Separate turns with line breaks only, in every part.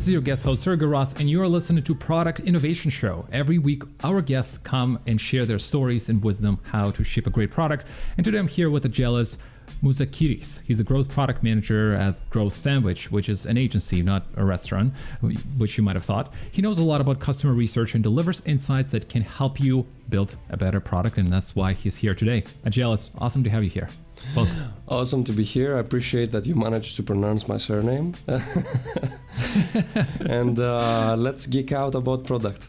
This is your guest host, Sergey Ross, and you are listening to Product Innovation Show. Every week, our guests come and share their stories and wisdom how to ship a great product. And today I'm here with Angelis Mouzakiris. He's a growth product manager at Growth Sandwich, which is an agency, not a restaurant, which you might have thought. He knows a lot about customer research and delivers insights that can help you build a better product, and that's why he's here today. Angelis, awesome to have you here.
Welcome. Awesome to be here. I appreciate that you managed to pronounce my surname. and uh, let's geek out about product.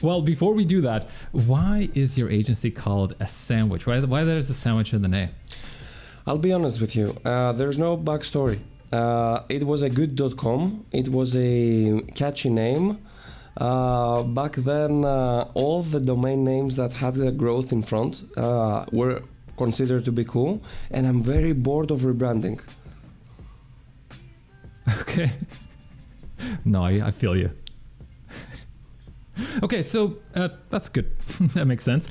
Well, before we do that, why is your agency called a sandwich? Why, why there's a sandwich in the name?
I'll be honest with you. Uh, there's no backstory. Uh, it was a good.com. It was a catchy name. Uh, back then, uh, all the domain names that had the growth in front uh, were considered to be cool, and I'm very bored of rebranding.
Okay. no, I, I feel you. okay, so uh, that's good. that makes sense.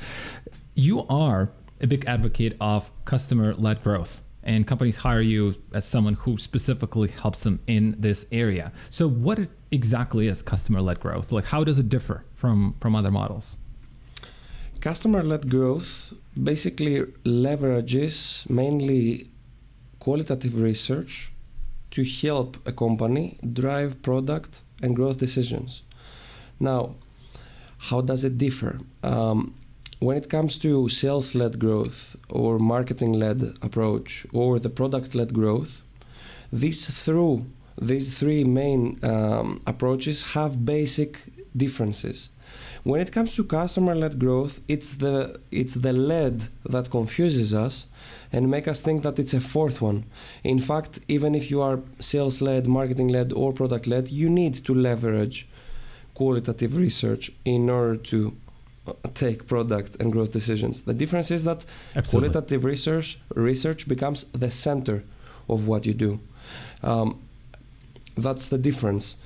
You are a big advocate of customer led growth and companies hire you as someone who specifically helps them in this area. So what exactly is customer led growth? Like how does it differ from from other models?
Customer led growth basically leverages mainly qualitative research to help a company drive product and growth decisions. Now, how does it differ? Um, when it comes to sales led growth or marketing led approach or the product led growth, these through these three main um, approaches have basic differences. When it comes to customer led growth, it's the it's the lead that confuses us and make us think that it's a fourth one. In fact, even if you are sales led, marketing led or product led, you need to leverage qualitative research in order to uh, take product and growth decisions. The difference is that Absolutely. qualitative research research becomes the center of what you do. Um, that's the difference.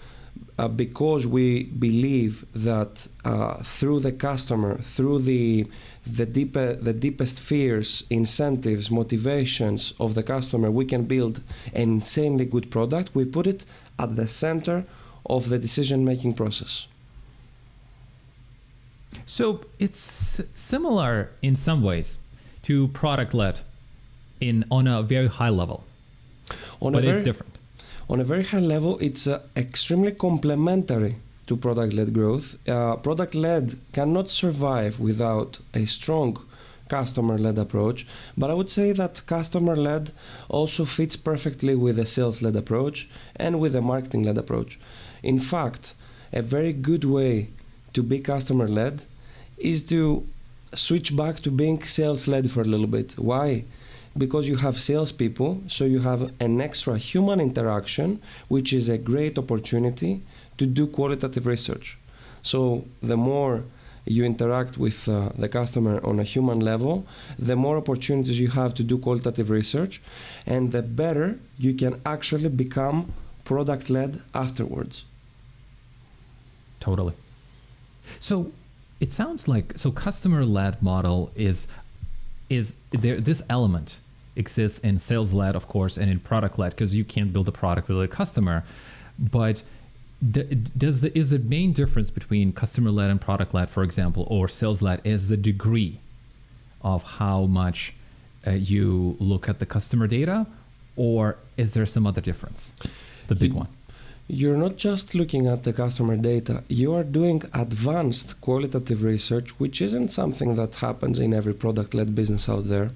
Uh, because we believe that uh, through the customer, through the the deeper the deepest fears, incentives, motivations of the customer, we can build an insanely good product. We put it at the center of the decision making process.
So it's similar in some ways to product led in on a very high level. On but it's different.
On a very high level, it's uh, extremely complementary to product led growth. Uh, product led cannot survive without a strong customer led approach, but I would say that customer led also fits perfectly with a sales led approach and with a marketing led approach. In fact, a very good way to be customer led is to switch back to being sales led for a little bit. Why? Because you have salespeople, so you have an extra human interaction, which is a great opportunity to do qualitative research. So the more you interact with uh, the customer on a human level, the more opportunities you have to do qualitative research, and the better you can actually become product led afterwards.
Totally. So it sounds like so customer led model is is there this element exists in sales led of course and in product led because you can't build a product with a customer. But does the is the main difference between customer led and product led for example or sales led is the degree of how much uh, you look at the customer data or is there some other difference? The big you, one.
you're not just looking at the customer data, you are doing advanced qualitative research, which isn't something that happens in every product led business out there.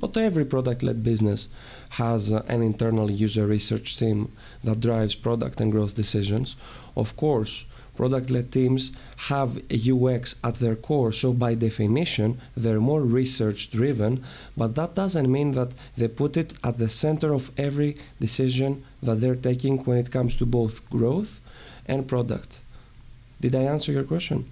Not every product led business has uh, an internal user research team that drives product and growth decisions. Of course, product led teams have UX at their core, so by definition, they're more research driven, but that doesn't mean that they put it at the center of every decision that they're taking when it comes to both growth and product. Did I answer your question?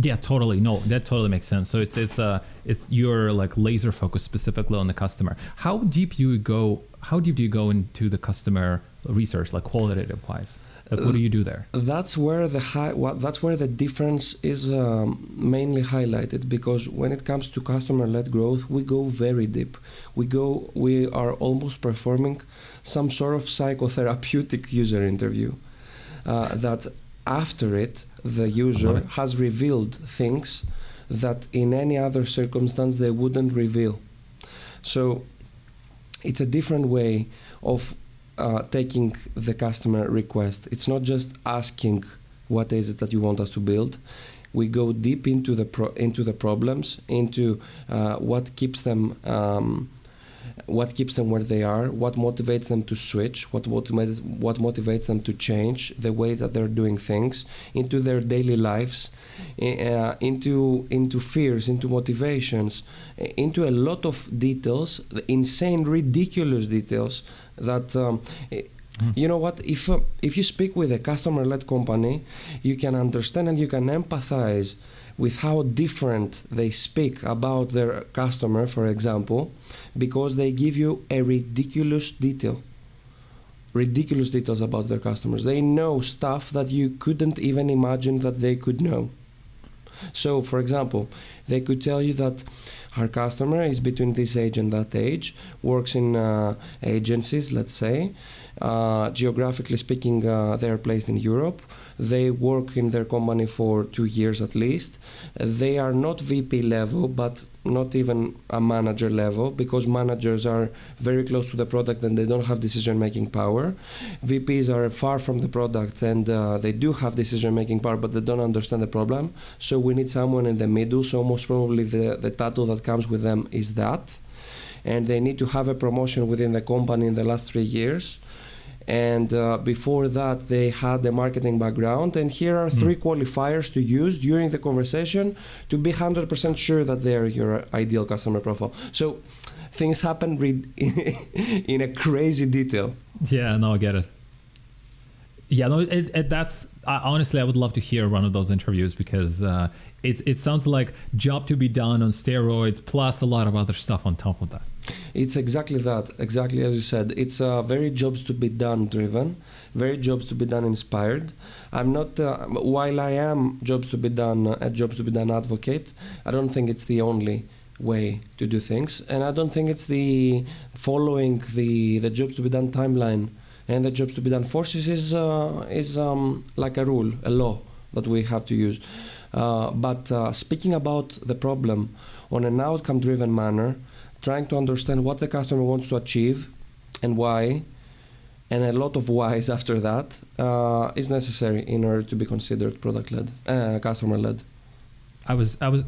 Yeah, totally. No, that totally makes sense. So it's it's uh it's you're like laser focused specifically on the customer. How deep you go? How deep do you go into the customer research, like qualitative wise? Like, what do you do there?
that's where the high, what, that's where the difference is um, mainly highlighted because when it comes to customer-led growth, we go very deep. We go, we are almost performing some sort of psychotherapeutic user interview. Uh, that after it, the user
it.
has revealed things that in any other circumstance they wouldn't reveal. So it's a different way of uh, taking the customer request. It's not just asking what is it that you want us to build. We go deep into the pro- into the problems, into uh, what keeps them. Um, what keeps them where they are, what motivates them to switch, what motivates what motivates them to change the way that they're doing things into their daily lives, uh, into into fears, into motivations, into a lot of details, insane, ridiculous details that. Um, you know what? If uh, if you speak with a customer-led company, you can understand and you can empathize with how different they speak about their customer, for example, because they give you a ridiculous detail. Ridiculous details about their customers. They know stuff that you couldn't even imagine that they could know. So, for example, they could tell you that our customer is between this age and that age, works in uh, agencies, let's say. Uh, geographically speaking, uh, they are placed in Europe. They work in their company for two years at least. They are not VP level, but not even a manager level because managers are very close to the product and they don't have decision making power. VPs are far from the product and uh, they do have decision making power, but they don't understand the problem. So we need someone in the middle. So most probably the, the title that comes with them is that. And they need to have a promotion within the company in the last three years and uh, before that they had a marketing background. And here are three mm. qualifiers to use during the conversation to be 100% sure that they're your ideal customer profile. So things happen re- in a crazy detail.
Yeah no i get it. Yeah no it, it, that's I, honestly i would love to hear one of those interviews because uh, it, it sounds like job to be done on steroids plus a lot of other stuff on top of that
it's exactly that, exactly as you said. It's uh, very jobs to be done driven, very jobs to be done inspired. I'm not, uh, while I am jobs to be done, uh, jobs to be done advocate, I don't think it's the only way to do things. And I don't think it's the following the, the jobs to be done timeline and the jobs to be done forces is, uh, is um, like a rule, a law that we have to use. Uh, but uh, speaking about the problem on an outcome driven manner, trying to understand what the customer wants to achieve and why, and a lot of whys after that uh, is necessary in order to be considered product led, uh, customer led.
I was I was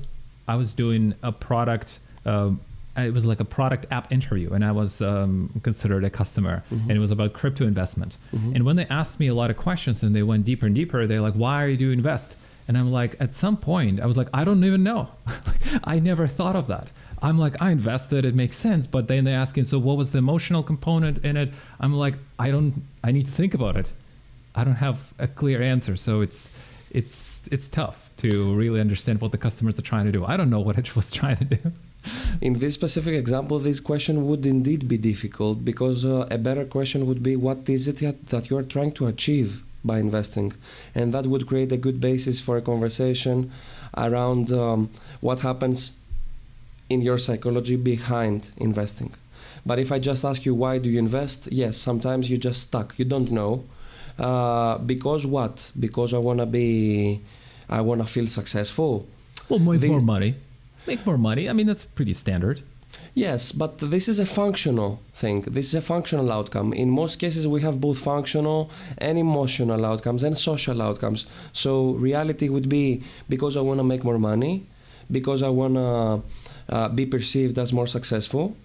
I was doing a product. Uh, it was like a product app interview, and I was um, considered a customer, mm-hmm. and it was about crypto investment. Mm-hmm. And when they asked me a lot of questions, and they went deeper and deeper, they're like, "Why do you doing invest?" And I'm like, at some point, I was like, I don't even know. I never thought of that. I'm like, I invested, it makes sense. But then they're asking, so what was the emotional component in it? I'm like, I don't, I need to think about it. I don't have a clear answer. So it's, it's, it's tough to really understand what the customers are trying to do. I don't know what it was trying to do.
In this specific example, this question would indeed be difficult because uh, a better question would be what is it that you are trying to achieve by investing? And that would create a good basis for a conversation around um, what happens in your psychology behind investing. But if I just ask you why do you invest, yes, sometimes you're just stuck. You don't know. Uh, because what? Because I wanna be, I wanna feel successful.
Well, make the, more money. Make more money. I mean, that's pretty standard.
Yes, but this is a functional thing. This is a functional outcome. In most cases, we have both functional and emotional outcomes and social outcomes. So reality would be because I want to make more money, because I want to uh, be perceived as more successful,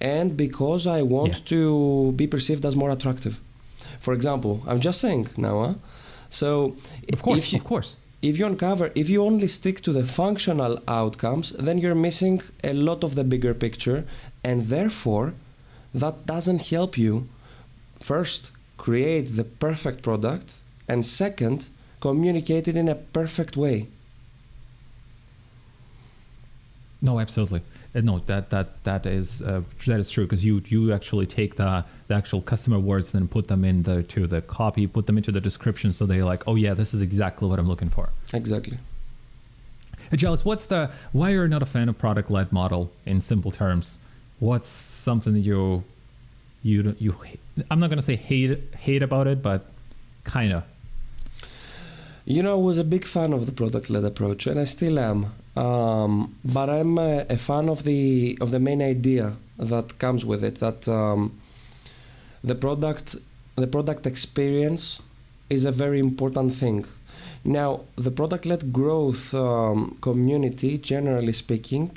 and because I want yeah. to be perceived as more attractive. For example, I'm just saying now. Huh? So,
of course, you, of course,
if you uncover, if you only stick to the functional outcomes, then you're missing a lot of the bigger picture, and therefore, that doesn't help you. First, create the perfect product, and second, communicate it in a perfect way.
No, absolutely. Uh, no, that that that is uh, that is true because you you actually take the the actual customer words and then put them in the to the copy, put them into the description, so they're like, oh yeah, this is exactly what I'm looking for.
Exactly.
Hey, Giles, what's the why you're not a fan of product led model in simple terms? What's something that you you you I'm not gonna say hate hate about it, but kind of.
You know, I was a big fan of the product-led approach, and I still am. Um, but I'm a, a, fan of the of the main idea that comes with it. That um, the product the product experience is a very important thing. Now, the product-led growth um, community, generally speaking,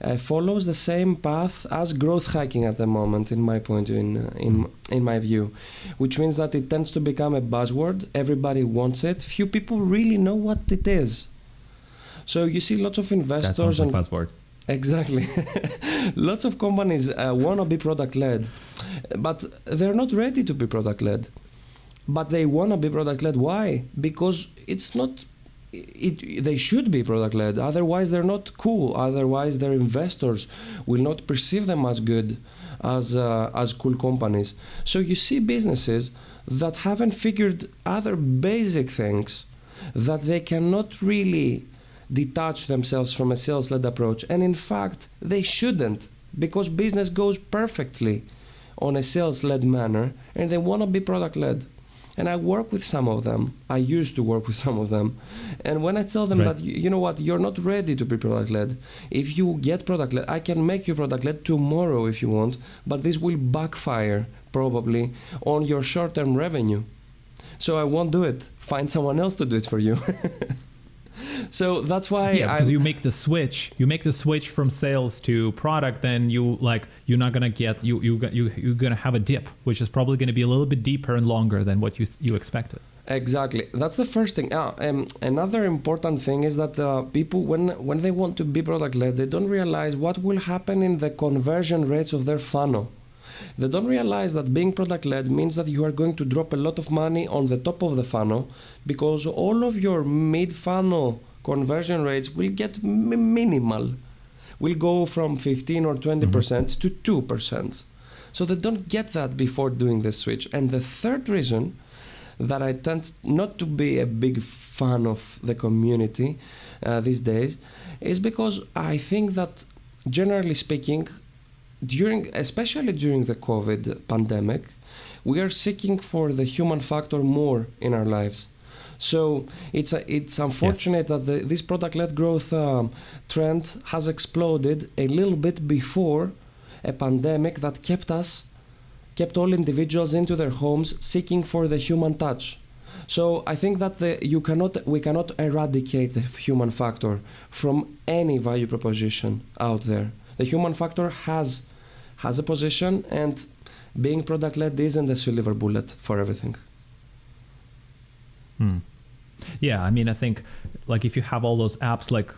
uh, follows the same path as growth hacking at the moment, in my point, in in in my view, which means that it tends to become a buzzword. Everybody wants it. Few people really know what it is. So you see lots of investors
that sounds
and
buzzword.
Exactly. Lots of companies uh, want to be product led, but they're not ready to be product led. But they want to be product led. Why? Because it's not it, they should be product led. Otherwise, they're not cool. Otherwise, their investors will not perceive them as good, as uh, as cool companies. So you see businesses that haven't figured other basic things that they cannot really detach themselves from a sales led approach. And in fact, they shouldn't because business goes perfectly on a sales led manner and they want to be product led and I work with some of them. I used to work with some of them, and when I tell them right. that you know what, you're not ready to be product led. If you get product led, I can make you product led tomorrow if you want, but this will backfire probably on your short term revenue. So I won't do it. Find someone else to do it for you. so that's why
yeah because you make the switch. You make the switch from sales to product then you like you're not gonna get you you you you're gonna have a dip which is probably going to be a little bit deeper and longer than what you you expected.
Exactly. That's the first thing. Ah, um, another important thing is that uh, people when when they want to be product led they don't realize what will happen in the conversion rates of their funnel they don't realize that being product led means that you are going to drop a lot of money on the top of the funnel because all of your mid funnel conversion rates will get m- minimal. Will go from 15 or 20% mm-hmm. to 2%. So they don't get that before doing the switch. And the third reason that I tend not to be a big fan of the community uh, these days is because I think that generally speaking, during especially during the COVID pandemic, we are seeking for the human factor more in our lives. So it's a, it's unfortunate yes. that the, this product-led growth um, trend has exploded a little bit before a pandemic that kept us kept all individuals into their homes seeking for the human touch. So I think that the, you cannot we cannot eradicate the human factor from any value proposition out there. The human factor has has a position and being product led isn't a silver bullet for everything.
Hmm. Yeah, I mean, I think like if you have all those apps like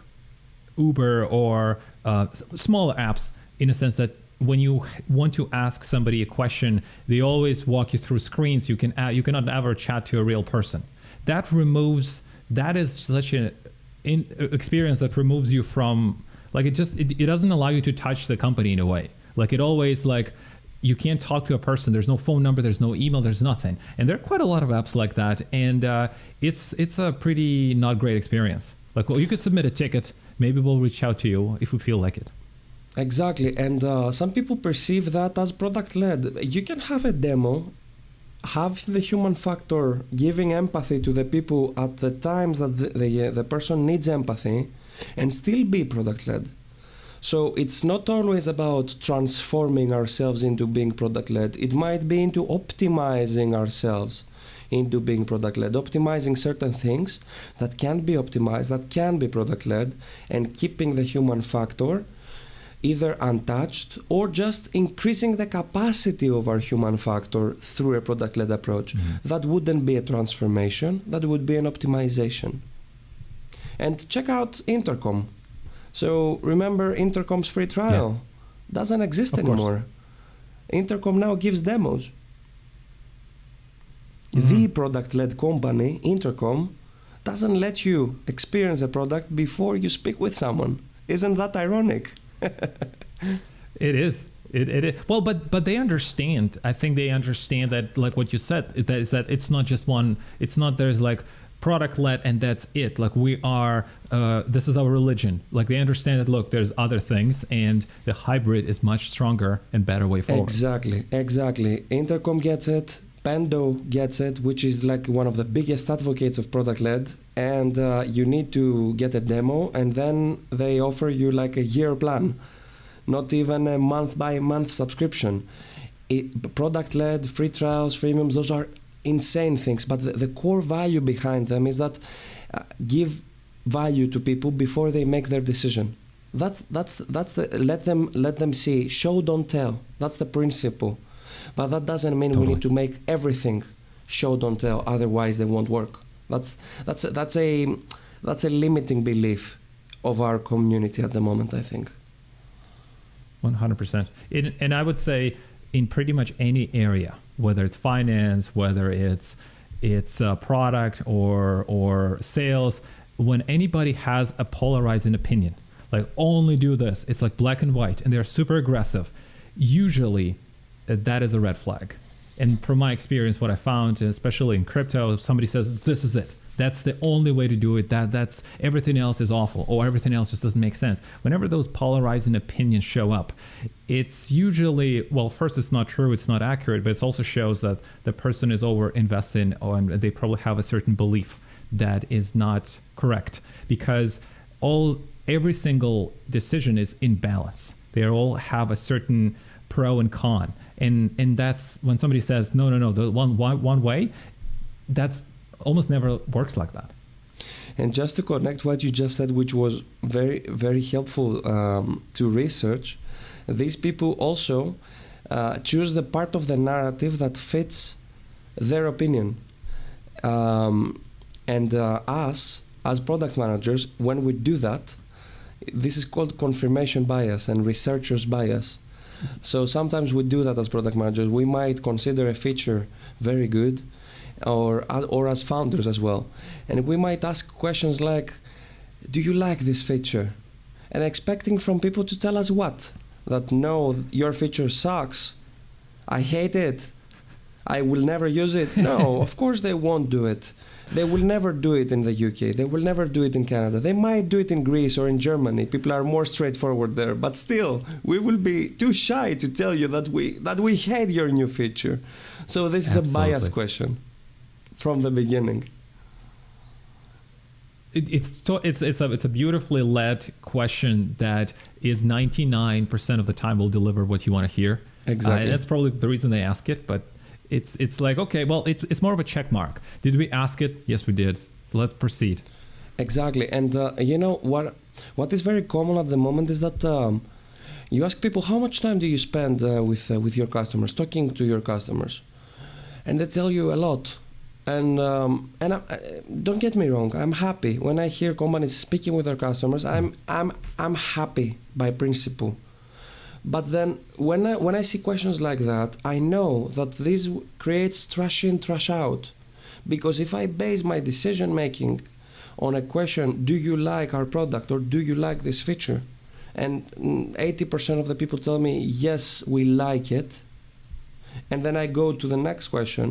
Uber or uh, smaller apps, in a sense that when you want to ask somebody a question, they always walk you through screens. You can uh, you cannot ever chat to a real person. That removes that is such an in, experience that removes you from like it just it, it doesn't allow you to touch the company in a way. Like it always like you can't talk to a person. There's no phone number. There's no email. There's nothing. And there are quite a lot of apps like that. And uh, it's it's a pretty not great experience. Like, well, you could submit a ticket. Maybe we'll reach out to you if we feel like it.
Exactly. And uh, some people perceive that as product led. You can have a demo, have the human factor giving empathy to the people at the times that the, the, the person needs empathy and still be product led. So it's not always about transforming ourselves into being product led. It might be into optimizing ourselves into being product led, optimizing certain things that can be optimized, that can be product led, and keeping the human factor either untouched or just increasing the capacity of our human factor through a product led approach. Mm-hmm. That wouldn't be a transformation, that would be an optimization. And check out Intercom so remember Intercom's free trial yeah. doesn't exist of anymore. Course. Intercom now gives demos. Mm-hmm. The product led company, Intercom, doesn't let you experience a product before you speak with someone. Isn't that ironic?
it is. It, it, it, well, but but they understand. I think they understand that, like what you said, is that, is that it's not just one. It's not there's like product led and that's it. Like we are. Uh, this is our religion. Like they understand that. Look, there's other things, and the hybrid is much stronger and better way forward.
Exactly, exactly. Intercom gets it. Pendo gets it, which is like one of the biggest advocates of product led. And uh, you need to get a demo, and then they offer you like a year plan not even a month by month subscription. Product led, free trials, freemiums, those are insane things. But the, the core value behind them is that uh, give value to people before they make their decision. That's that's that's the let them let them see. Show don't tell. That's the principle. But that doesn't mean totally. we need to make everything show don't tell. Otherwise, they won't work. That's that's that's a that's a limiting belief of our community at the moment. I think.
100%. and I would say in pretty much any area, whether it's finance, whether it's it's a product or or sales, when anybody has a polarizing opinion, like only do this, it's like black and white, and they're super aggressive. Usually, uh, that is a red flag. And from my experience, what I found, especially in crypto, if somebody says this is it, that's the only way to do it. That that's everything else is awful or everything else just doesn't make sense. Whenever those polarizing opinions show up, it's usually well, first it's not true, it's not accurate, but it also shows that the person is over investing and um, they probably have a certain belief that is not correct because all every single decision is in balance. They all have a certain pro and con and and that's when somebody says no no no the one one, one way that's almost never works like that.
And just to connect what you just said, which was very, very helpful um, to research, these people also uh, choose the part of the narrative that fits their opinion. Um, and uh, us, as product managers, when we do that, this is called confirmation bias and researcher's bias. So sometimes we do that as product managers. We might consider a feature very good, or or as founders as well. And we might ask questions like, "Do you like this feature?" And expecting from people to tell us what that no, your feature sucks. I hate it. I will never use it. No, of course they won't do it. They will never do it in the UK. They will never do it in Canada. They might do it in Greece or in Germany. People are more straightforward there. But still, we will be too shy to tell you that we that we hate your new feature. So this is Absolutely. a bias question from the beginning?
It, it's it's it's a it's a beautifully led question that is 99% of the time will deliver what you want to hear.
Exactly.
Uh, that's probably the reason they ask it, but it's it's like okay, well, it, it's more of a check mark. Did we ask it? Yes, we did. So let's proceed.
Exactly, and uh, you know what? What is very common at the moment is that um, you ask people how much time do you spend uh, with uh, with your customers, talking to your customers, and they tell you a lot and um, and I, don't get me wrong i'm happy. When i hear companies speaking with their customers i'm i'm i'm happy by principle. But then when i when i see questions like that i know that this creates trash in trash out. Because if i base my decision making on a question do you like our product or do you like this feature? and 80% of the people tell me yes we like it. And then i go to the next question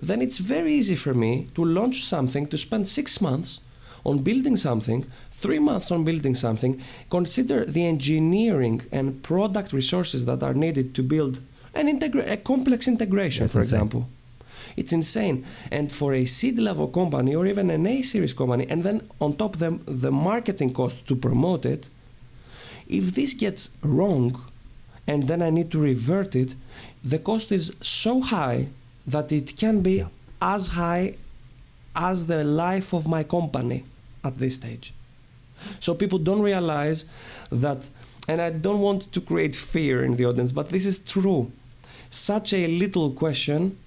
then it's very easy for me to launch something, to spend six months on building something, three months on building something, consider the engineering and product resources that are needed to build an integra- a complex integration, That's for insane. example. It's insane. And for a seed level company or even an A series company, and then on top of them, the marketing cost to promote it, if this gets wrong and then I need to revert it, the cost is so high that it can be yeah. as high as the life of my company at this stage. So people don't realize that, and I don't want to create fear in the audience, but this is true. Such a little question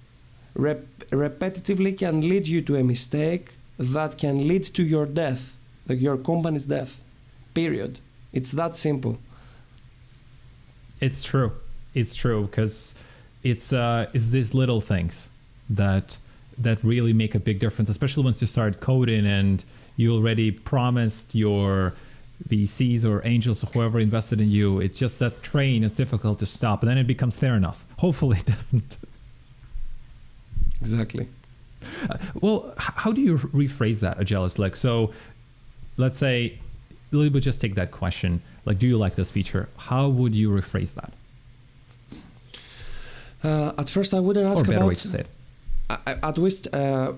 rep- repetitively can lead you to a mistake that can lead to your death, like your company's death. Period. It's that simple.
It's true. It's true because it's uh, it's these little things that that really make a big difference, especially once you start coding and you already promised your VCs or angels or whoever invested in you. It's just that train is difficult to stop, and then it becomes Theranos. Hopefully, it doesn't.
Exactly.
Uh, well, how do you rephrase that, Agelis? Like, so let's say, we would just take that question. Like, do you like this feature? How would you rephrase that?
Uh, at first, I wouldn't ask
or better
about.
way to say it.
I- At least, uh,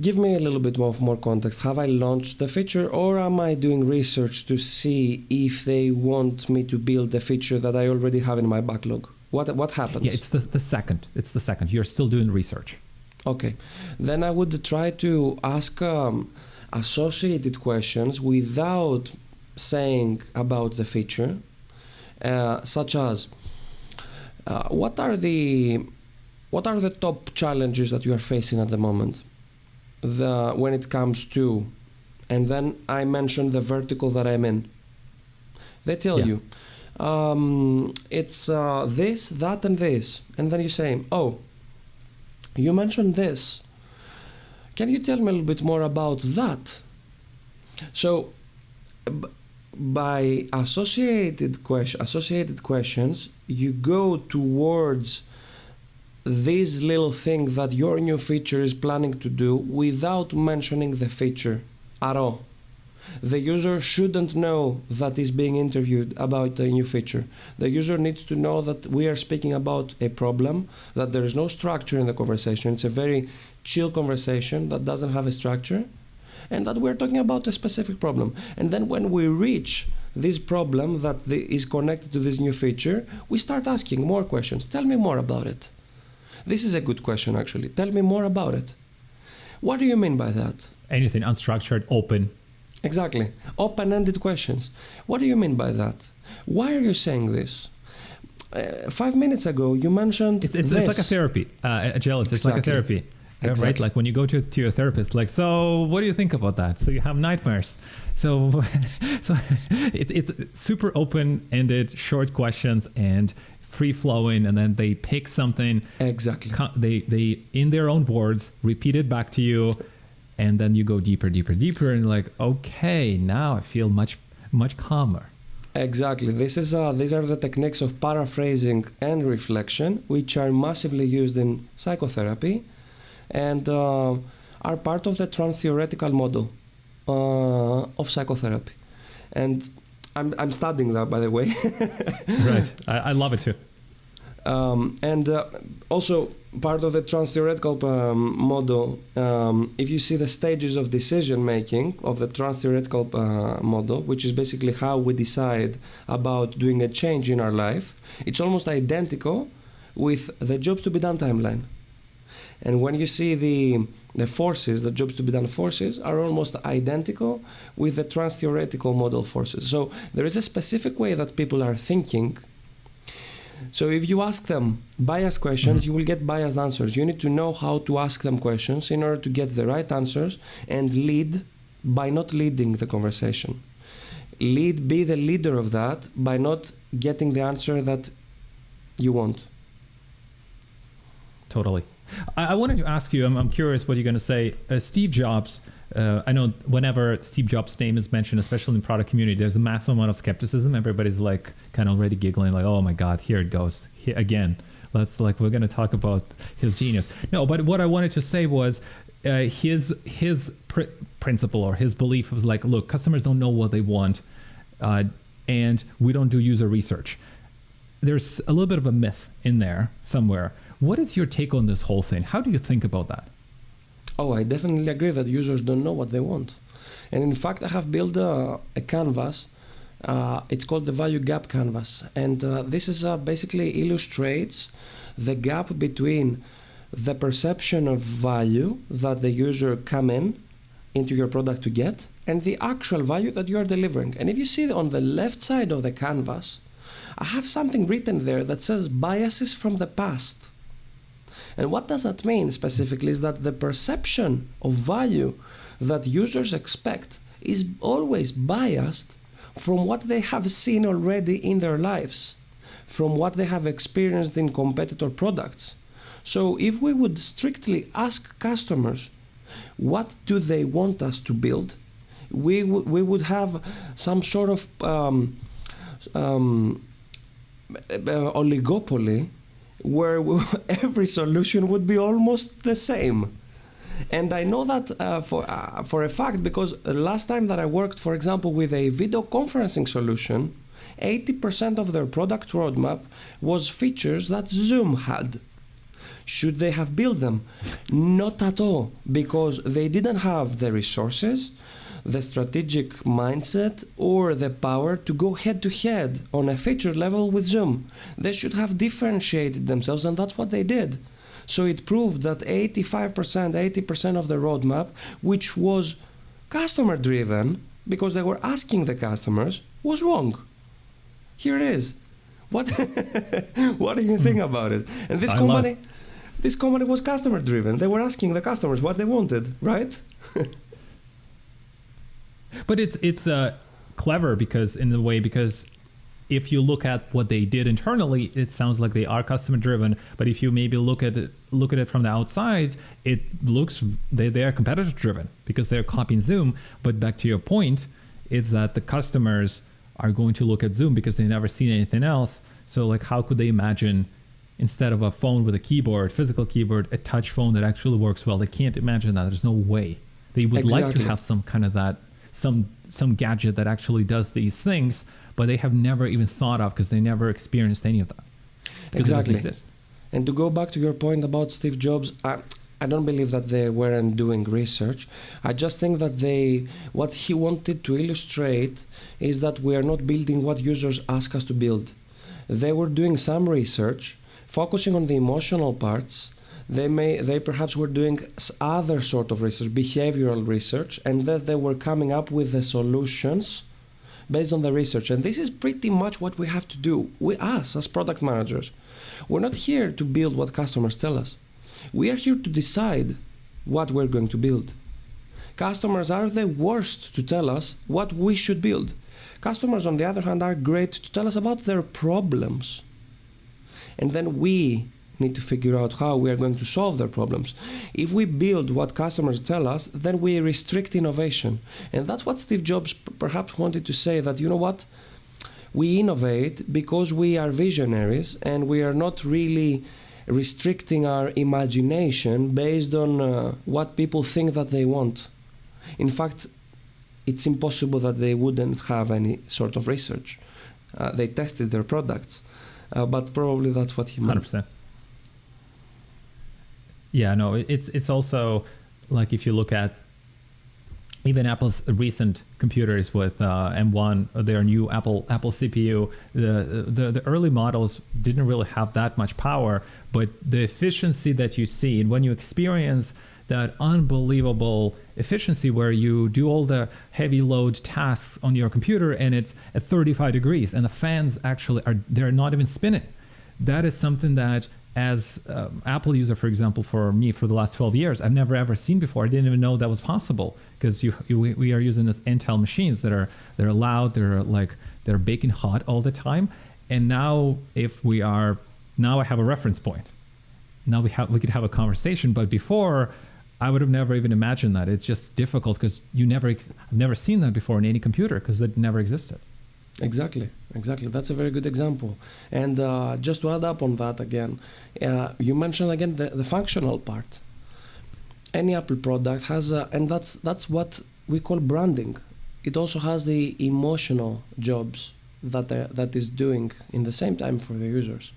give me a little bit of more context. Have I launched the feature, or am I doing research to see if they want me to build the feature that I already have in my backlog? What what happens?
Yeah, it's the, the second. It's the second. You're still doing research.
Okay, then I would try to ask um, associated questions without saying about the feature, uh, such as uh, what are the what are the top challenges that you are facing at the moment, the when it comes to, and then I mention the vertical that I'm in. They tell
Yeah.
you. Um, it's uh, this, that, and this, and then you say, "Oh, you mentioned this. Can you tell me a little bit more about that? So, by associated question, associated questions, you go towards this little thing that your new feature is planning to do without mentioning the feature at all. The user shouldn't know that is being interviewed about a new feature. The user needs to know that we are speaking about a problem, that there is no structure in the conversation. It's a very chill conversation that doesn't have a structure, and that we're talking about a specific problem. And then when we reach this problem that the, is connected to this new feature, we start asking more questions. Tell me more about it. This is a good question, actually. Tell me more about it. What do you mean by that?
Anything unstructured, open.
Exactly. Open ended questions. What do you mean by that? Why are you saying this? Uh, five minutes ago, you mentioned.
It's, it's, it's like a therapy. Uh, Agelis, it's like a therapy. Uh, Right? Like when you go to, to your therapist, like, so what do you think about that? So you have nightmares. So, so it, it's super open ended, short questions and free flowing. And then they pick something,
Exactly.
they, they, in their own words, repeat it back to you. And then you go deeper, deeper, deeper. And like, okay, now I feel much, much calmer.
Exactly. This is uh, these are the techniques of paraphrasing and reflection, which are massively used in psychotherapy, and uh, are part of the trans-theoretical model uh, of psychotherapy. And I'm I'm studying that, by the way.
right. I, I love it too.
Um, and uh, also part of the trans-theoretical um, model, um, if you see the stages of decision making of the trans-theoretical uh, model, which is basically how we decide about doing a change in our life, it's almost identical with the jobs to be done timeline. And when you see the the forces, the jobs to be done forces, are almost identical with the trans-theoretical model forces. So there is a specific way that people are thinking so if you ask them biased questions,
Mhm.
you will get biased answers. You need to know how to ask them questions in order to get the right answers and lead by not leading the conversation. Lead, be the leader of that by not getting the answer that you want.
Totally. I, I wanted to ask you. I'm, I'm curious what you're going to say. Uh, Steve Jobs. Uh, I know whenever Steve Jobs' name is mentioned, especially in the product community, there's a massive amount of skepticism. Everybody's like kind of already giggling, like, "Oh my God, here it goes here again." Let's like we're going to talk about his genius. No, but what I wanted to say was uh, his his pr- principle or his belief was like, look, customers don't know what they want, uh, and we don't do user research. There's a little bit of a myth in there somewhere. What is your take on this whole thing? How do you think about that?
Oh, I definitely agree that users don't know what they want. And in fact, I have built a, a canvas. Uh, it's called the value gap canvas. And uh, this is uh, basically illustrates the gap between the perception of value that the user come in into your product to get and the actual value that you are delivering. And if you see on the left side of the canvas, I have something written there that says biases from the past. And what does that mean specifically is that the perception of value that users expect is always biased from what they have seen already in their lives, from what they have experienced in competitor products. So if we would strictly ask customers what do they want us to build, We w- we would have some sort of um, um, uh, oligopoly where every solution would be almost the same. And I know that uh, for uh, for a fact because last time that I worked, for example, with a video conferencing solution, 80% of their product roadmap was features that Zoom had. Should they have built them? Not at all, because they didn't have the resources, the strategic mindset, or the power to go head to head on a feature level with Zoom. They should have differentiated themselves, and that's what they did. So it proved that 85%, 80% of the roadmap, which was customer driven, because they were asking the customers, was wrong. Here it is. What what do you think hmm. about it? And this
I
company
love-
this company was customer driven. They were asking the customers what they wanted, right?
But it's it's uh, clever because in a way because if you look at what they did internally, it sounds like they are customer driven. But if you maybe look at it look at it from the outside, it looks they they are competitor driven because they're copying Zoom. But back to your point, it's that the customers are going to look at Zoom because they've never seen anything else. So like how could they imagine instead of a phone with a keyboard, physical keyboard, a touch phone that actually works well? They can't imagine that. There's no way. They would like to have some kind of that some some gadget that actually does these things, but they have never even thought of because they never experienced any of that. Because it doesn't
Exactly. And to go back to your point about Steve Jobs, I, I don't believe that they weren't doing research. I just think that they, what he wanted to illustrate is that we are not building what users ask us to build. They were doing some research, focusing on the emotional parts. They may, they perhaps were doing other sort of research, behavioral research, and that they were coming up with the solutions based on the research. And this is pretty much what we have to do. We, us, as product managers, we're not here to build what customers tell us. We are here to decide what we're going to build. Customers are the worst to tell us what we should build. Customers, on the other hand, are great to tell us about their problems. And then we need to figure out how we are going to solve their problems. If we build what customers tell us, then we restrict innovation. And that's what Steve Jobs perhaps wanted to say that, you know what? We innovate because we are visionaries and we are not really restricting our imagination based on uh, what people think that they want. In fact, it's impossible that they wouldn't have any sort of research. Uh, they tested their products, uh, but probably that's what he meant.
Hundred percent. Yeah, no, it's it's also like if you look at even Apple's recent computers with uh, M1, uh, their new Apple Apple CPU, the, the the early models didn't really have that much power, but the efficiency that you see and when you experience that unbelievable efficiency where you do all the heavy load tasks on your computer and it's at 35 degrees and the fans actually are they're not even spinning that is something that as um, apple user for example for me for the last 12 years i've never ever seen before. I didn't even know that was possible because you, you we- are using this intel machines that are they're loud they're like they're baking hot all the time. And now if we are now i have a reference point. Now we have we could have a conversation but before i would have never even imagined that. It's just difficult because you never i've never seen that before in any computer because it never existed
Exactly, exactly. That's a very good example. And uh, just to add up on that again, uh, you mentioned again the, the functional part. Any Apple product has, a, and that's that's what we call branding. It also has the emotional jobs that they- that is doing in the same time for the users,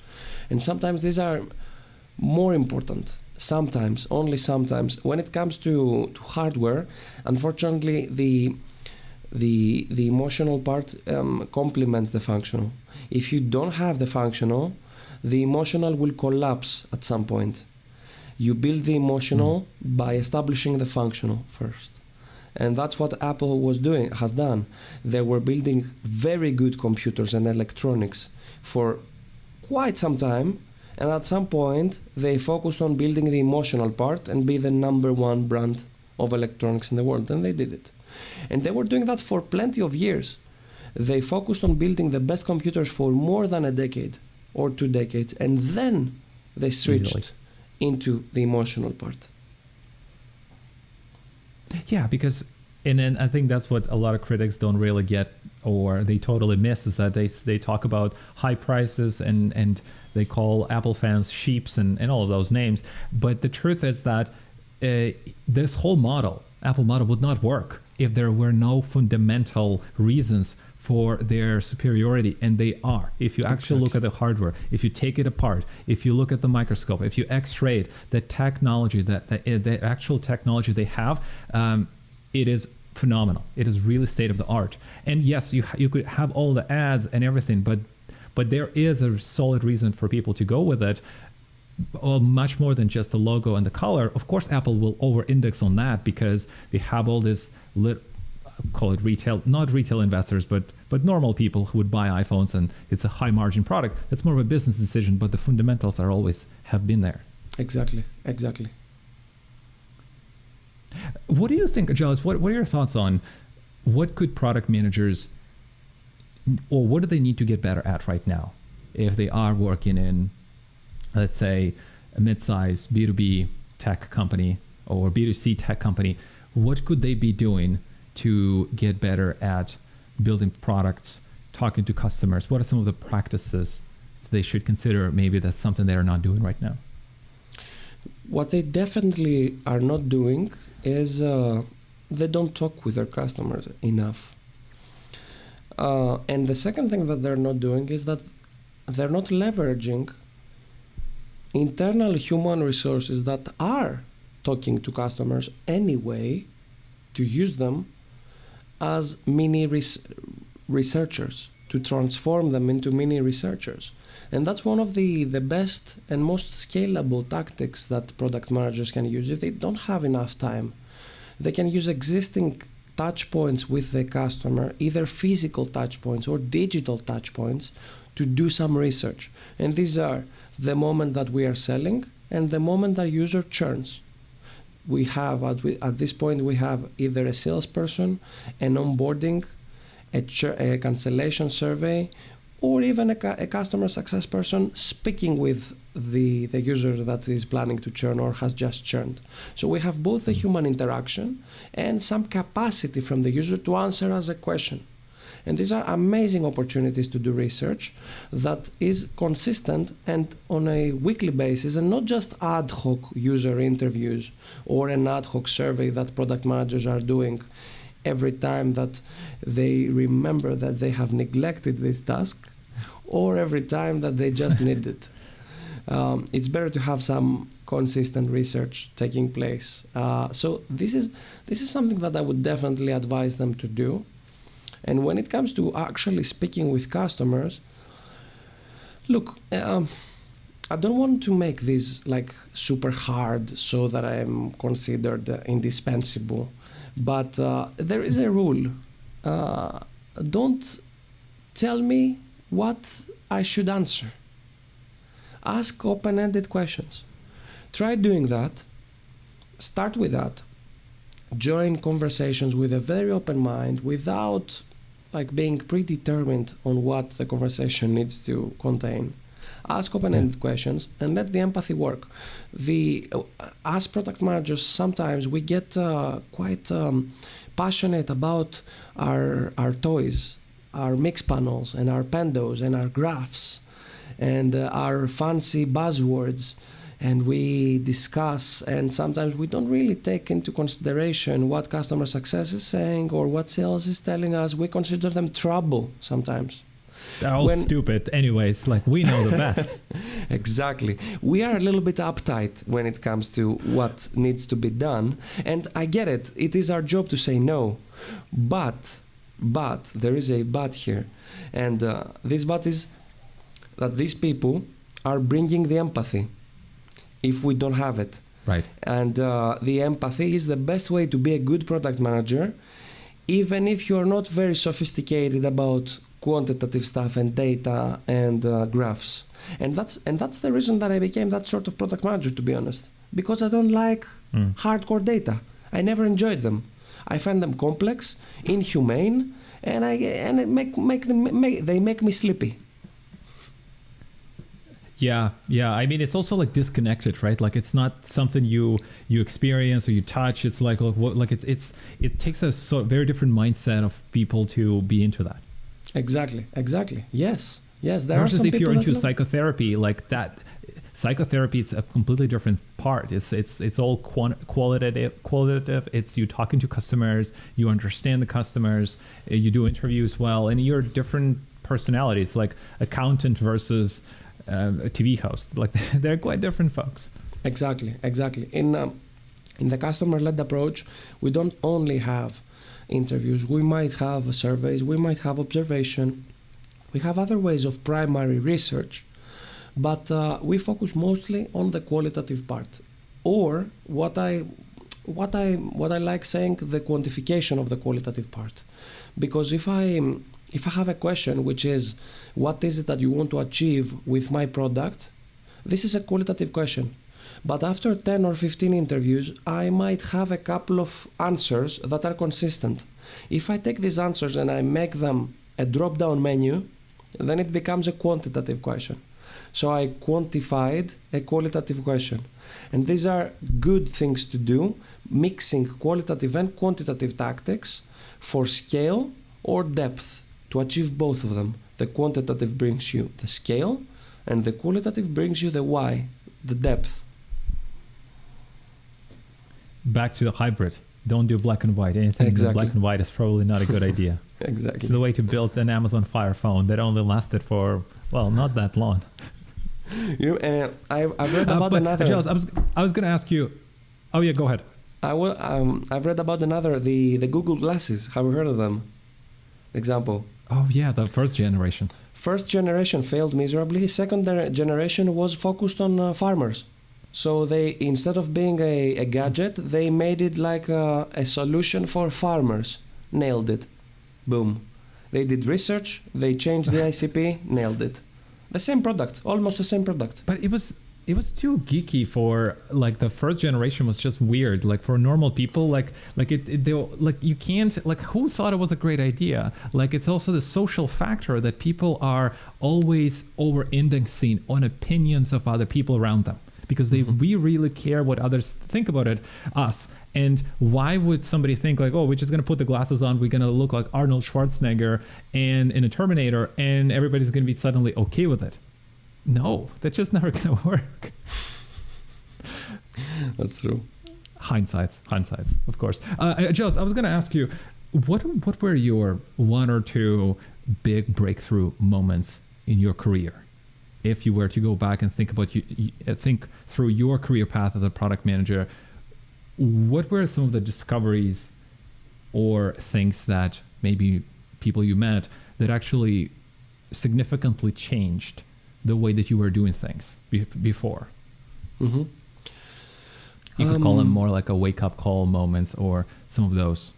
and sometimes these are more important. Sometimes, only sometimes, when it comes to, to hardware, unfortunately, the the the emotional part um, complements the functional. If you don't have the functional, the emotional will collapse at some point. You build the emotional by establishing the functional first. And that's what Apple was doing, has done. They were building very good computers and electronics for quite some time, and at some point they focused on building the emotional part and be the number one brand of electronics in the world, and they did it. And they were doing that for plenty of years. They focused on building the best computers for more than a decade or two decades, and then they switched
Easily.
into the emotional part.
Yeah, because and then I think that's what a lot of critics don't really get or they totally miss is that they they talk about high prices and and they call Apple fans sheeps and, and all of those names. But the truth is that uh, this whole model, Apple model, would not work if there were no fundamental reasons for their superiority and they are if you actually exactly. look at the hardware if you take it apart if you look at the microscope if you x-ray it the technology that the, the actual technology they have um, it is phenomenal. It is really state of the art. And yes, you you could have all the ads and everything, but but there is a solid reason for people to go with it. Well, much more than just the logo and the color. Of course, Apple will over-index on that because they have all this lit, call it retail, not retail investors, but but normal people who would buy iPhones, and it's a high-margin product. That's more of a business decision, but the fundamentals are always have been there.
Exactly. Exactly.
What do you think, Giles? What, what are your thoughts on what could product managers or what do they need to get better at right now if they are working in, let's say, a mid-sized B2B tech company or B2C tech company? What could they be doing to get better at building products, talking to customers? What are some of the practices they should consider? Maybe that's something they are not doing right now.
What they definitely are not doing is uh, they don't talk with their customers enough. Uh, and the second thing that they're not doing is that they're not leveraging internal human resources that are talking to customers anyway to use them as mini res- researchers to transform them into mini researchers. And that's one of the the best and most scalable tactics that product managers can use. If they don't have enough time they can use existing touch points with the customer either physical touch points or digital touch points to do some research. And these are the moment that we are selling and the moment that user churns we have at, at this point we have either a salesperson an onboarding a, ch- a cancellation survey or even a, a, customer success person speaking with the, the user that is planning to churn or has just churned. So we have both the mm. human interaction and some capacity from the user to answer us a question. And these are amazing opportunities to do research that is consistent and on a weekly basis, and not just ad hoc user interviews or an ad hoc survey that product managers are doing every time that they remember that they have neglected this task or every time that they just need it. Um, it's better to have some consistent research taking place. Uh, so this is this is something that I would definitely advise them to do. And when it comes to actually speaking with customers, look, um, I don't want to make this like super hard so that I am considered indispensable. But uh, there is a rule. Uh, don't tell me what I should answer. Ask open ended questions. Try doing that. Start with that. Join conversations with a very open mind without like being predetermined on what the conversation needs to contain. Ask open-ended questions and let the empathy work. The uh, as product managers sometimes we get uh, quite um, passionate about our our toys our Mixpanels and our Pendos and our graphs and uh, our fancy buzzwords and we discuss and sometimes we don't really take into consideration what customer success is saying or what sales is telling us. We consider them trouble sometimes.
They're all when, stupid. Anyways like we know the best.
Exactly. We are a little bit uptight when it comes to what needs to be done and i get it. It is our job to say no. But but there is a but here. And uh, this but is that these people are bringing the empathy if we don't have it
right
and uh, the empathy is the best way to be a good product manager even if you're not very sophisticated about quantitative stuff and data and uh, graphs. And that's and that's the reason that I became that sort of product manager, to be honest, because I don't like mm. hardcore data. I never enjoyed them. I find them complex, inhumane, and I and it make make them make, they make me sleepy.
Yeah, yeah. I mean, it's also like disconnected, right? Like it's not something you you experience or you touch. It's like like, what- like it's it's it takes a so very different mindset of people to be into that.
Exactly, exactly. Yes, yes. There are
Versus
some
if you're into
love-
psychotherapy, like that, psychotherapy it's a completely different part. It's it's it's all quant- qualitative. Qualitative. It's you talking to customers, you understand the customers, uh, you do interviews well, and you're different personality. It's like accountant versus uh, a TV host. Like they're quite different folks.
Exactly, exactly. In um, in the customer-led approach, we don't only have interviews. We might have surveys. We might have observation. We have other ways of primary research, but uh, we focus mostly on the qualitative part, or what I what I what I like saying the quantification of the qualitative part, because if I if I have a question which is what is it that you want to achieve with my product, this is a qualitative question. But after 10 or 15 interviews, I might have a couple of answers that are consistent. If I take these answers and I make them a drop down menu, then it becomes a quantitative question. So I quantified a qualitative question. And these are good things to do, mixing qualitative and quantitative tactics for scale or depth to achieve both of them. The quantitative brings you the scale, and the qualitative brings you the why, the depth.
Back to the hybrid. Don't do black and white. Anything
Exactly.
black and white is probably not a good idea.
Exactly.
It's the way to build an Amazon Fire phone that only lasted for well, not that long.
You, uh, I, I've read
Uh,
about
but,
another.
Giles, I was I was gonna ask you. Oh yeah, go ahead.
I will, um, I've read about another, the, the Google glasses. Have you heard of them? Example.
Oh yeah, the first generation.
First generation failed miserably. Second generation was focused on uh, farmers. So they, instead of being a, a gadget, they made it like a, a solution for farmers. Nailed it. Boom. They did research. They changed the ICP. Nailed it. The same product, almost the same product.
But it was it was too geeky for like the first generation was just weird. Like for normal people, like like it, it they like you can't like who thought it was a great idea? Like it's also the social factor that people are always over indexing on opinions of other people around them because they mm-hmm. we really care what others think about it us and why would somebody think like oh we're just going to put the glasses on we're going to look like arnold schwarzenegger and in a terminator and everybody's going to be suddenly okay with it no that's just never going to work.
That's true.
hindsights hindsight, of course. Uh, uh, Giles, i was going to ask you what what were your one or two big breakthrough moments in your career? If you were to go back and think about you, you uh, think through your career path as a product manager what were some of the discoveries or things that maybe people you met that actually significantly changed the way that you were doing things be- before.
Hmm
you could call them
Um,
more like a wake up call moments or some of those.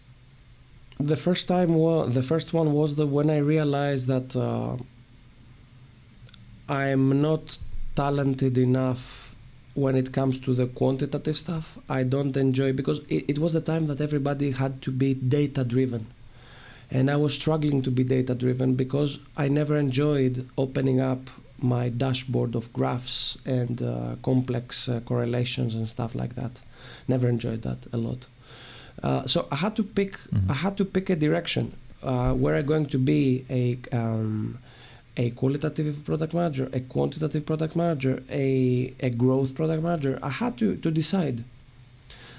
The first time, wa- the first one was the when I realized that uh, I'm not talented enough when it comes to the quantitative stuff. I don't enjoy because it, it was the time that everybody had to be data driven, and I was struggling to be data driven because I never enjoyed opening up my dashboard of graphs and uh, complex uh, correlations and stuff like that. Never enjoyed that a lot. Uh, so I had to pick.
Mhm.
I had to pick a direction. Uh, were I going to be a um, a qualitative product manager, a quantitative product manager, a a growth product manager? I had to to decide.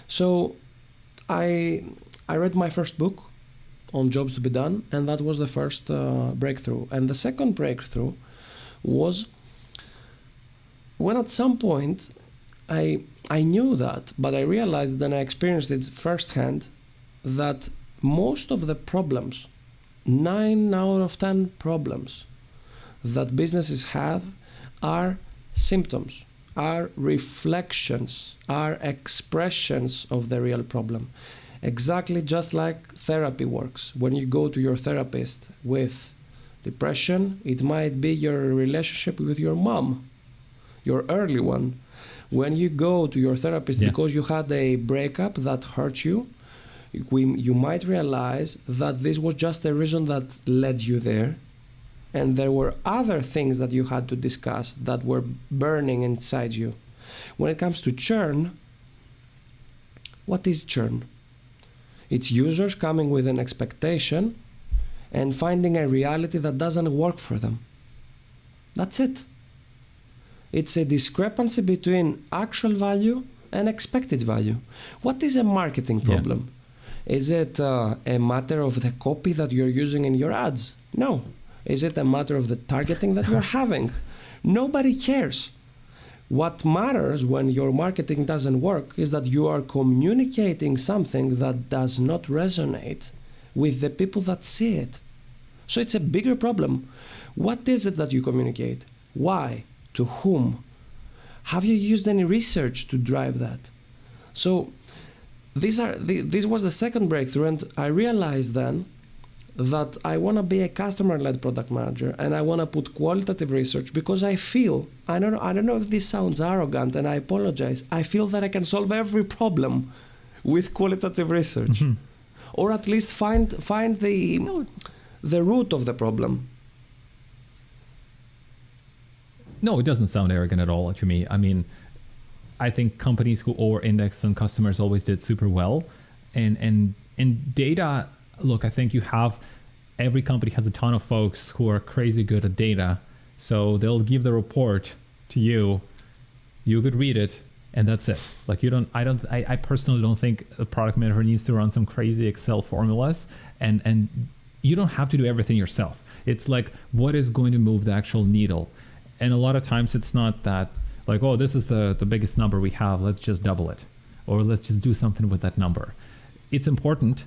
So, I I read my first book on jobs to be done, and that was the first uh, breakthrough. And the second breakthrough was when at some point I I knew that, but I realized then I experienced it firsthand that most of the problems, nine out of ten problems that businesses have are symptoms, are reflections, are expressions of the real problem. Exactly just like therapy works. When you go to your therapist with depression, it might be your relationship with your mom, your early one. When you go to your therapist
Yeah.
because you had a breakup that hurt you, we, you might realize that this was just a reason that led you there. and there were other things that you had to discuss that were burning inside you. When it comes to churn, what is churn? It's users coming with an expectation and finding a reality that doesn't work for them. That's it. It's a discrepancy between actual value and expected value. What is a marketing problem? Yeah. Is it uh, a matter of the copy that you're using in your ads? No. Is it a matter of the targeting that you're having? Nobody cares. What matters when your marketing doesn't work is that you are communicating something that does not resonate with the people that see it. So it's a bigger problem. What is it that you communicate? Why? To whom? Have you used any research to drive that? So these are the, this was the second breakthrough, and I realized then that I want to be a customer-led product manager and I want to put qualitative research because I feel I don't know, I don't know if this sounds arrogant and I apologize. I feel that I can solve every problem with qualitative research, mm-hmm. Or at least find find the the root of the problem.
No, it doesn't sound arrogant at all to me. I mean, I think companies who over-indexed on customers always did super well, and and and data look, I think you have every company has a ton of folks who are crazy good at data. So they'll give the report to you. You could read it, and that's it. Like you don't, I don't, I, I personally don't think a product manager needs to run some crazy Excel formulas, and and you don't have to do everything yourself. It's like what is going to move the actual needle, and a lot of times it's not that like oh this is the the biggest number we have let's just double it, or let's just do something with that number. It's important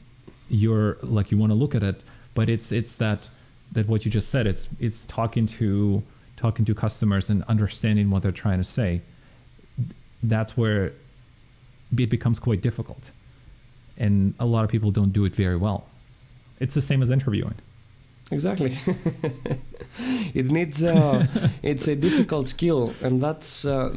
you're like you want to look at it but it's it's that that what you just said it's it's talking to talking to customers and understanding what they're trying to say that's where it becomes quite difficult and a lot of people don't do it very well it's the same as interviewing
exactly it needs uh, it's a difficult skill and that's uh,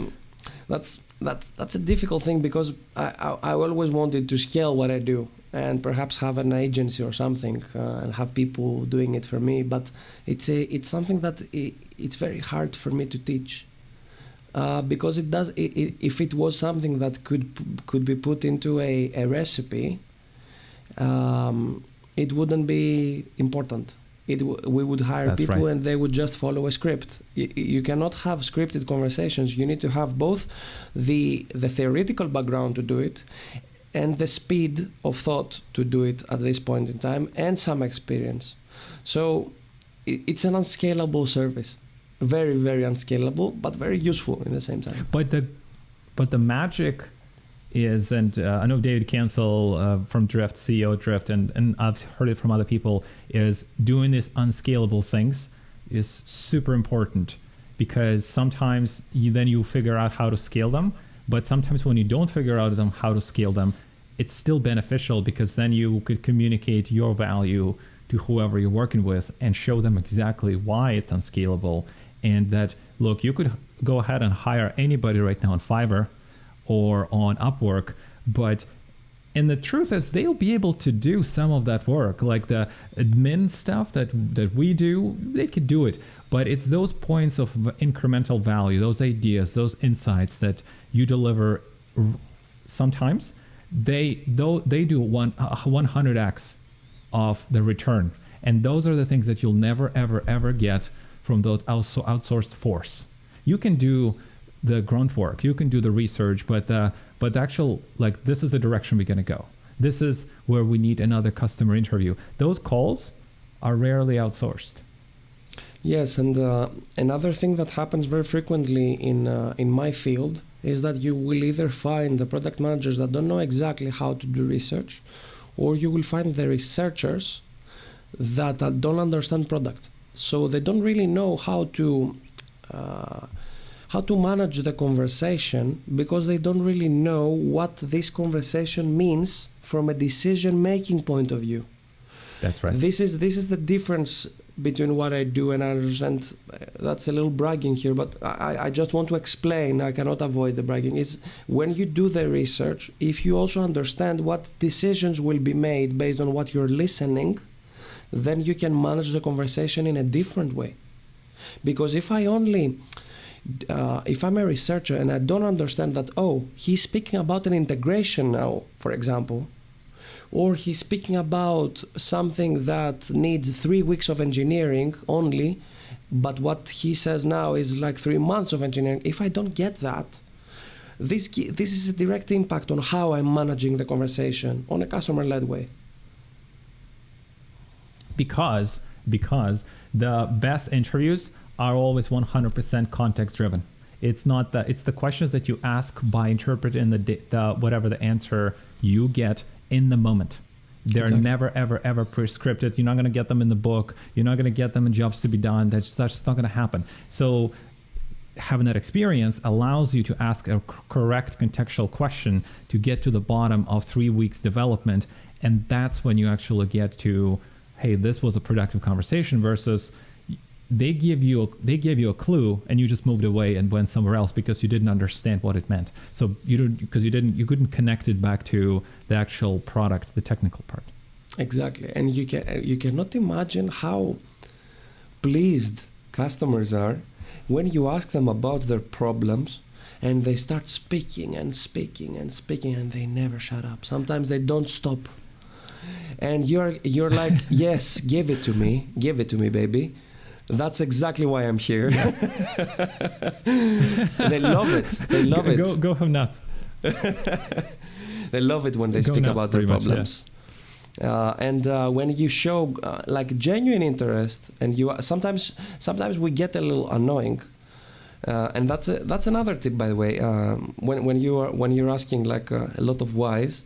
that's that's that's a difficult thing because I, I, I always wanted to scale what I do and perhaps have an agency or something uh, and have people doing it for me. But it's a it's something that it, it's very hard for me to teach. Uh, because it does it, it, if it was something that could could be put into a, a recipe um, it wouldn't be important it we would hire That's people right. and they would just follow a script you, you cannot have scripted conversations you need to have both the the theoretical background to do it and the speed of thought to do it at this point in time and some experience. So it's an unscalable service. Very, very unscalable, but very useful in the same time.
But the but the magic is, and uh, I know David Cancel uh, from Drift, CEO Drift, and, and I've heard it from other people, is doing these unscalable things is super important because sometimes you then you figure out how to scale them but sometimes when you don't figure out them how to scale them it's still beneficial because then you could communicate your value to whoever you're working with and show them exactly why it's unscalable and that look you could go ahead and hire anybody right now on fiverr or on upwork but and the truth is they'll be able to do some of that work like the admin stuff that that we do they could do it. But it's those points of incremental value those ideas those insights that you deliver sometimes they though they do one uh, 100x of the return. And those are the things that you'll never ever ever get from those outsourced force. You can do the grunt work you can do the research but uh, but the actual like this is the direction we're to go. This is where we need another customer interview. Those calls are rarely outsourced.
Yes and uh, another thing that happens very frequently in uh, in my field is that you will either find the product managers that don't know exactly how to do research, or you will find the researchers that uh, don't understand product. So they don't really know how to uh, how to manage the conversation because they don't really know what this conversation means from a decision making point of view.
That's right.
This is this is the difference between what I do and others, and that's a little bragging here, but I, I just want to explain. I cannot avoid the bragging. Is when you do the research, if you also understand what decisions will be made based on what you're listening, then you can manage the conversation in a different way. Because if I only uh, if I'm a researcher and I don't understand that, oh, he's speaking about an integration now, for example, or he's speaking about something that needs three weeks of engineering only, but what he says now is like three months of engineering. If I don't get that, this this is a direct impact on how I'm managing the conversation on a customer-led way.
Because because the best interviews are always 100% context driven. It's not that it's the questions that you ask by interpreting the, the whatever the answer you get in the moment. They're exactly. never, ever, ever prescripted. You're not going to get them in the book. You're not going to get them in jobs to be done. That's, that's not going to happen. So, having that experience allows you to ask a correct contextual question to get to the bottom of three weeks development. And that's when you actually get to, hey, this was a productive conversation versus they give you a, they gave you a clue and you just moved away and went somewhere else because you didn't understand what it meant. So you didn't because you didn't you couldn't connect it back to the actual product, the technical part.
Exactly, and you can you cannot imagine how pleased customers are when you ask them about their problems and they start speaking and speaking and speaking and they never shut up. Sometimes they don't stop. And you're you're like, "Yes, give it to me. Give it to me, baby." That's exactly why I'm here. they love it. They love
go,
it.
Go, go have nuts.
they love it when they go speak nuts, about their problems. Much, yeah. uh, and uh, when you show uh, like genuine interest, and you sometimes sometimes we get a little annoying, uh, and that's a, that's another tip by the way. Um, when when you are when you're asking like uh, a lot of whys,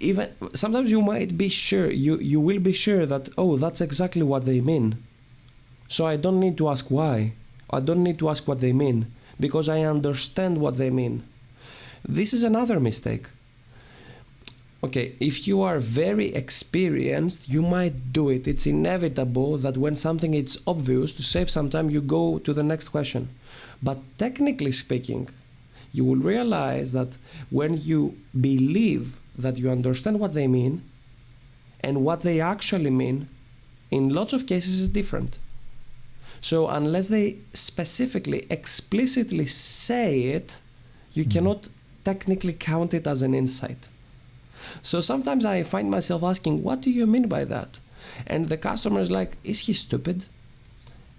even sometimes you might be sure you you will be sure that oh that's exactly what they mean so I don't need to ask why. I don't need to ask what they mean because I understand what they mean. This is another mistake. Okay, if you are very experienced, you might do it. It's inevitable that when something is obvious, to save some time, you go to the next question. But technically speaking, you will realize that when you believe that you understand what they mean and what they actually mean, in lots of cases is different. So unless they specifically, explicitly say it, you mm. cannot technically count it as an insight. So sometimes I find myself asking, what do you mean by that? And the customer is like, is he stupid?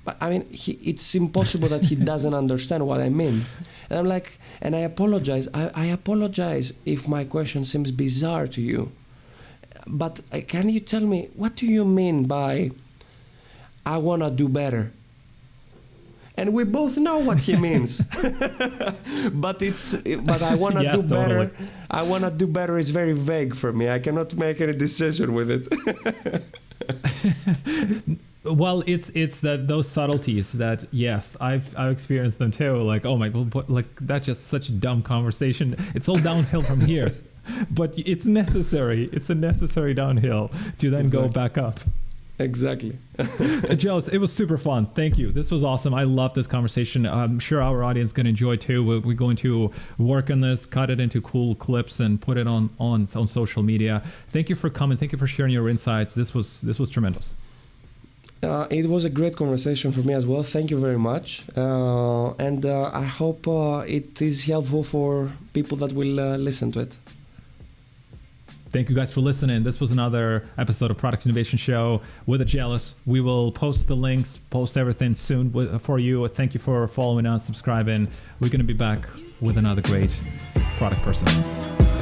But I mean, he, it's impossible that he doesn't understand what I mean. And I'm like, and I apologize. I, I apologize if my question seems bizarre to you. But uh, can you tell me, what do you mean by I want to do better? and we both know what he means. but it's but I want to yes, do better. Totally. I want to do better is very vague for me. I cannot make any decision with it.
well it's it's that those subtleties that yes i've i've experienced them too like oh my god like that's just such a dumb conversation it's all downhill from here but it's necessary it's a necessary downhill to then exactly. go back up
Exactly.
Giles. It was super fun. Thank you. This was awesome. I love this conversation. I'm sure our audience to enjoy too. We're, we're, going to work on this, cut it into cool clips, and put it on on on social media. Thank you for coming. Thank you for sharing your insights. This was this was tremendous.
Uh, it was a great conversation for me as well. Thank you very much, uh, and uh, I hope uh, it is helpful for people that will uh, listen to it.
Thank you guys for listening. This was another episode of Product Innovation Show with a Giles. We will post the links, post everything soon for you. Thank you for following us, subscribing. We're going to be back with another great product person.